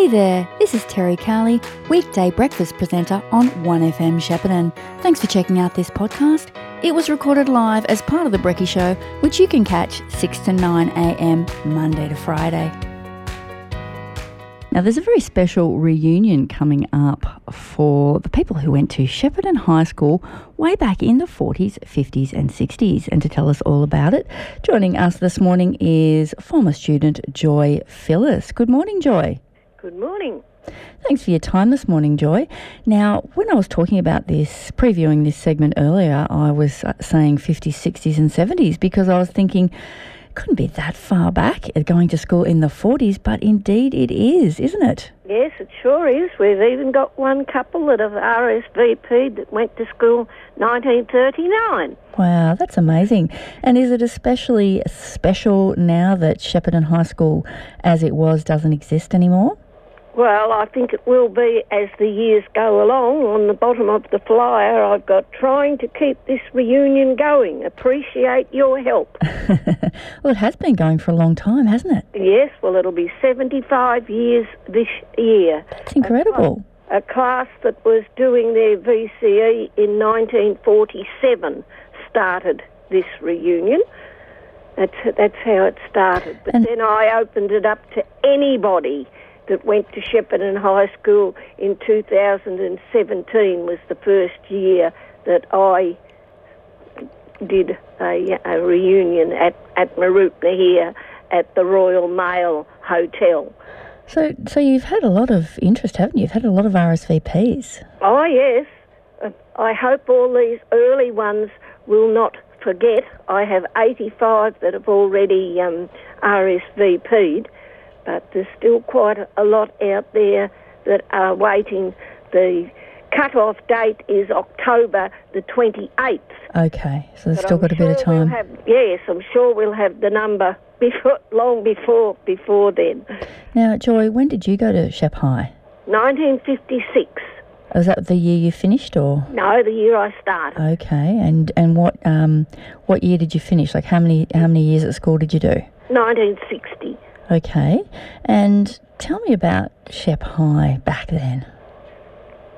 Hey there, this is Terry Carley, weekday breakfast presenter on 1FM Shepparton. Thanks for checking out this podcast. It was recorded live as part of The Brecky Show, which you can catch 6 to 9 a.m. Monday to Friday. Now, there's a very special reunion coming up for the people who went to Shepparton High School way back in the 40s, 50s, and 60s. And to tell us all about it, joining us this morning is former student Joy Phyllis. Good morning, Joy. Good morning. Thanks for your time this morning, Joy. Now, when I was talking about this, previewing this segment earlier, I was uh, saying 50s, 60s, and 70s because I was thinking couldn't be that far back uh, going to school in the 40s, but indeed it is, isn't it? Yes, it sure is. We've even got one couple that have RSVP'd that went to school 1939. Wow, that's amazing. And is it especially special now that Shepparton High School, as it was, doesn't exist anymore? Well, I think it will be as the years go along. On the bottom of the flyer, I've got trying to keep this reunion going. Appreciate your help. well, it has been going for a long time, hasn't it? Yes, well, it'll be 75 years this year. That's incredible. A, a class that was doing their VCE in 1947 started this reunion. That's, that's how it started. But and then I opened it up to anybody that went to Shepparton High School in 2017 was the first year that I did a, a reunion at, at here at the Royal Mail Hotel. So, so you've had a lot of interest, haven't you? You've had a lot of RSVPs. Oh yes, uh, I hope all these early ones will not forget. I have 85 that have already um, RSVP'd, but there's still quite a lot out there that are waiting. The cut-off date is October the 28th. Okay, so there's but still I'm got a sure bit of time. We'll have, yes, I'm sure we'll have the number before, long before before then. Now, Joy, when did you go to Shep High? 1956. Was that the year you finished, or no? The year I started. Okay, and and what um what year did you finish? Like how many how many years at school did you do? 1960. Okay, and tell me about Shep High back then.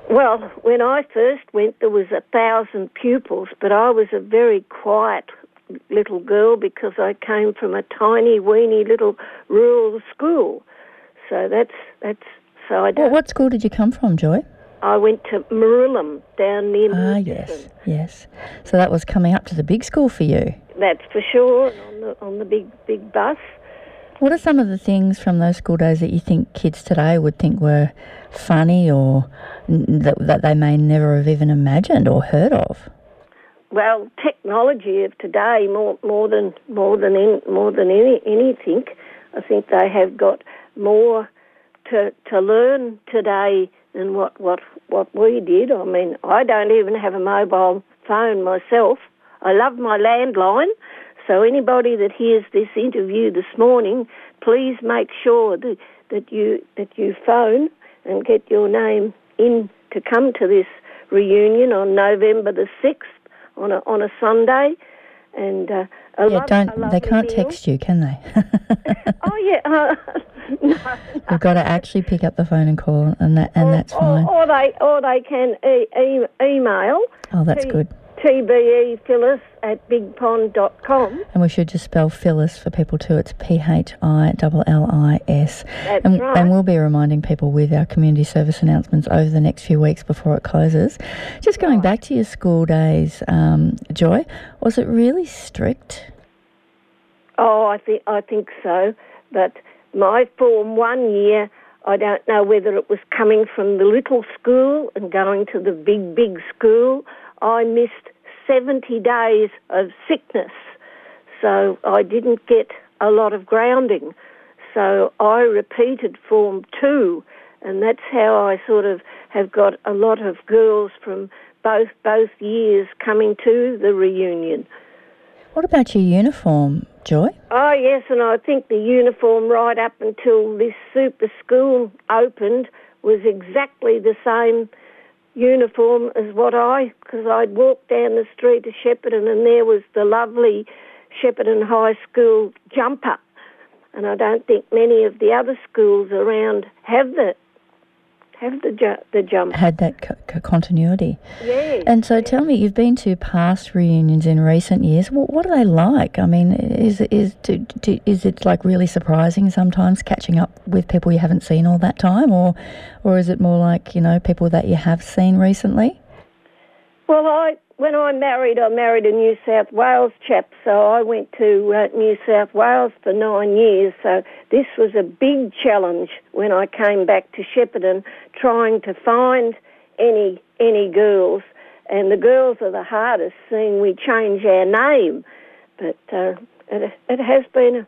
Well, when I first went, there was a thousand pupils, but I was a very quiet little girl because I came from a tiny, weeny little rural school. So that's that's so I. Well, what school did you come from, Joy? I went to Moorilim down near. Ah, yes, yes. So that was coming up to the big school for you. That's for sure. On the on the big big bus. What are some of the things from those school days that you think kids today would think were funny or that, that they may never have even imagined or heard of? Well, technology of today more more than more than in, more than any, anything, I think they have got more to to learn today than what what what we did. I mean, I don't even have a mobile phone myself. I love my landline, so anybody that hears this interview this morning, please make sure that, that you that you phone and get your name in to come to this reunion on November the sixth on a on a Sunday. And uh, yeah, love, don't they can't meal. text you, can they? oh yeah. Uh, no, You've got to actually pick up the phone and call, and that and or, that's fine. Or, or, they or they can e- e- email. Oh, that's good. TBE Phyllis at bigpond.com. And we should just spell Phyllis for people too. It's P H I L L I S. That's and, right. And we'll be reminding people with our community service announcements over the next few weeks before it closes. Just going right. back to your school days, um, Joy, was it really strict? Oh, I think I think so. But my form one year, I don't know whether it was coming from the little school and going to the big big school. I missed 70 days of sickness, so I didn't get a lot of grounding. So I repeated Form 2, and that's how I sort of have got a lot of girls from both both years coming to the reunion. What about your uniform, Joy? Oh yes, and I think the uniform right up until this super school opened was exactly the same uniform as what I, because I'd walk down the street to Shepparton and there was the lovely Shepparton High School jumper. and I don't think many of the other schools around have the have the ju- the jump. Had that co- co- continuity. Yeah. And so tell me, you've been to past reunions in recent years. What, what are they like? I mean, is is do, do, is it like really surprising sometimes catching up with people you haven't seen all that time, or or is it more like you know people that you have seen recently? Well, I when I married, I married a New South Wales chap, so I went to uh, New South Wales for nine years. So this was a big challenge when I came back to Shepparton, trying to find any any girls, and the girls are the hardest, seeing we change our name. But uh, it, it has been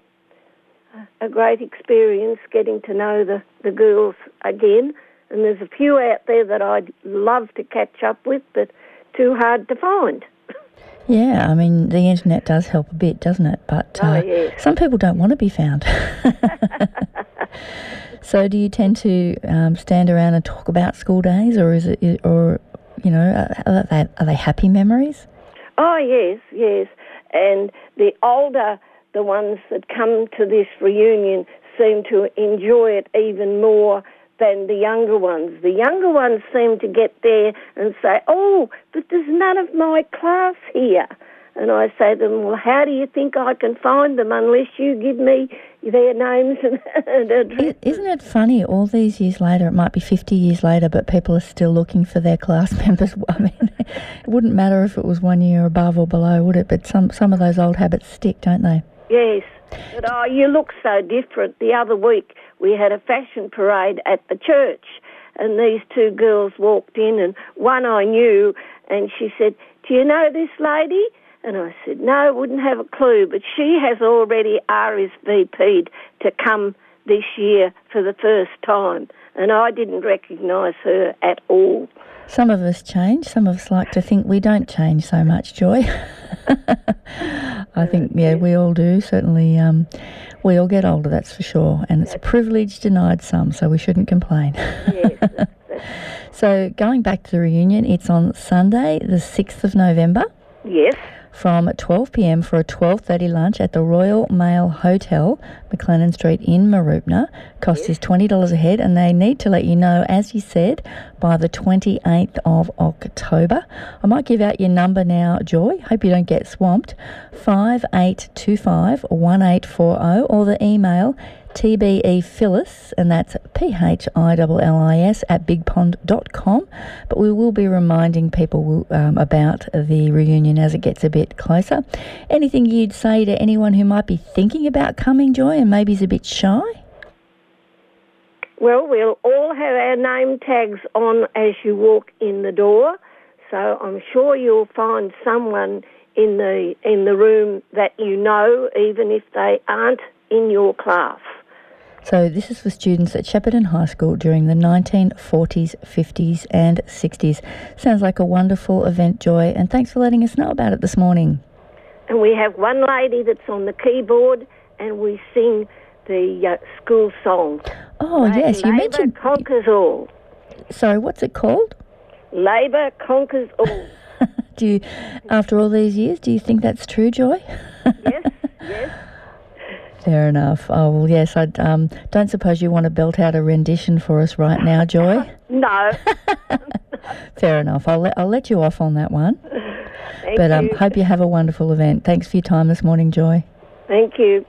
a, a great experience getting to know the, the girls again. And there's a few out there that I'd love to catch up with, but too hard to find. Yeah, I mean, the internet does help a bit, doesn't it? But Oh, uh, yes. some people don't want to be found. so, do you tend to um, stand around and talk about school days, or is it, or you know, are they, are they happy memories? Oh, yes, yes. And the older the ones that come to this reunion seem to enjoy it even more than the younger ones. The younger ones seem to get there and say, oh, but there's none of my class here. And I say to them, well, how do you think I can find them unless you give me their names and, and addresses? Isn't it funny? All these years later, it might be 50 years later, but people are still looking for their class members. I mean, it wouldn't matter if it was one year above or below, would it? But some, some of those old habits stick, don't they? Yes. But oh, you look so different. The other week we had a fashion parade at the church, and these two girls walked in, and one I knew, and she said, "Do you know this lady?" And I said, "No, wouldn't have a clue, but she has already RSVP'd to come this year for the first time." And I didn't recognise her at all. Some of us change. Some of us like to think we don't change so much, Joy. I think, yeah, we all do. Certainly, um, we all get older, that's for sure. And it's a privilege denied some, so we shouldn't complain. Yes. so, going back to the reunion, it's on Sunday, the 6th of November. yes. From 12 p.m. for a 12:30 lunch at the Royal Mail Hotel, McLennan Street in Mooroopna. Cost is $20 a head, and they need to let you know, as you said, by the 28th of October. I might give out your number now, Joy. Hope you don't get swamped. 5825 1840 or the email tbephyllis, and that's P-H-I-L-L-I-S at bigpond.com. But we will be reminding people um, about the reunion as it gets a bit closer. Anything you'd say to anyone who might be thinking about coming, Joy, and maybe is a bit shy? Well, we'll all have our name tags on as you walk in the door, so I'm sure you'll find someone in the in the room that you know, even if they aren't in your class. So this is for students at Shepparton High School during the 1940s, 50s and 60s. Sounds like a wonderful event, Joy, and thanks for letting us know about it this morning. And we have one lady that's on the keyboard, and we sing the uh, school song. Oh, yes, you mentioned conquers all. Sorry, what's it called? Labour conquers all. Do you, after all these years, do you think that's true, Joy? yes, yes. Fair enough. Oh well, yes. I um, don't suppose you want to belt out a rendition for us right now, Joy. No. Fair enough. I'll let I'll let you off on that one. Thank But um, you. hope you have a wonderful event. Thanks for your time this morning, Joy. Thank you.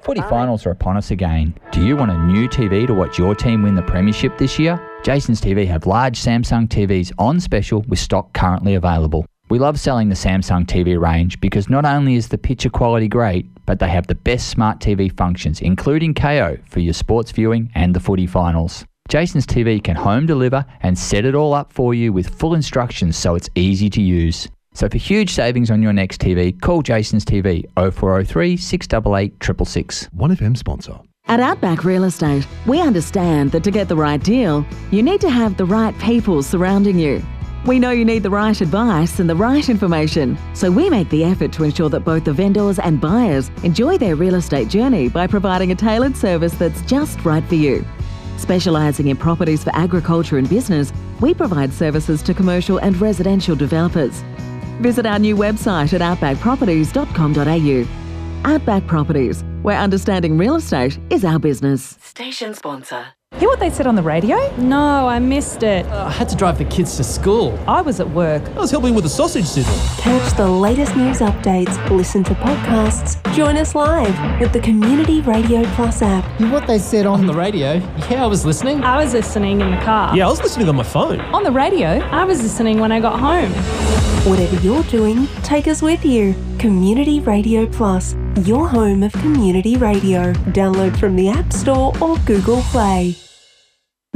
Footy finals are upon us again. Do you want a new TV to watch your team win the Premiership this year? Jason's TV have large Samsung TVs on special with stock currently available. We love selling the Samsung TV range because not only is the picture quality great, but they have the best smart TV functions, including Kayo for your sports viewing and the footy finals. Jason's TV can home deliver and set it all up for you with full instructions so it's easy to use. So for huge savings on your next TV, call Jason's TV 0403 688 666. 1FM sponsor. At Outback Real Estate, we understand that to get the right deal, you need to have the right people surrounding you. We know you need the right advice and the right information, so we make the effort to ensure that both the vendors and buyers enjoy their real estate journey by providing a tailored service that's just right for you. Specialising in properties for agriculture and business, we provide services to commercial and residential developers. Visit our new website at outbackproperties.com.au. Outback Properties, where understanding real estate is our business. Station sponsor. Hear what they said on the radio? No, I missed it. Uh, I had to drive the kids to school. I was at work. I was helping with the sausage sizzle. Catch the latest news updates, listen to podcasts, join us live with the Community Radio Plus app. Hear what they said on the radio? Yeah, I was listening. I was listening in the car. Yeah, I was listening on my phone. On the radio? I was listening when I got home. Whatever you're doing, take us with you. Community Radio Plus, your home of community radio. Download from the App Store or Google Play.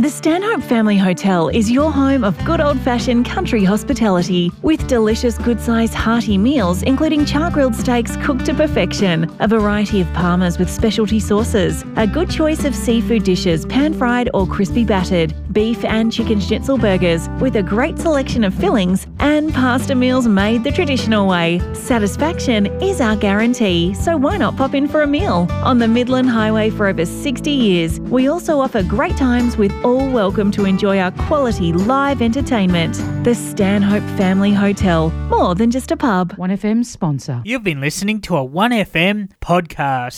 The Stanhope Family Hotel is your home of good old fashioned country hospitality with delicious, good sized hearty meals, including char grilled steaks cooked to perfection, a variety of parmas with specialty sauces, a good choice of seafood dishes, pan fried or crispy battered, beef and chicken schnitzel burgers with a great selection of fillings, and pasta meals made the traditional way. Satisfaction is our guarantee, so why not pop in for a meal? On the Midland Highway for over 60 years, we also offer great times with all welcome to enjoy our quality live entertainment. The Stanhope Family Hotel, more than just a pub. 1FM sponsor. You've been listening to a 1FM podcast.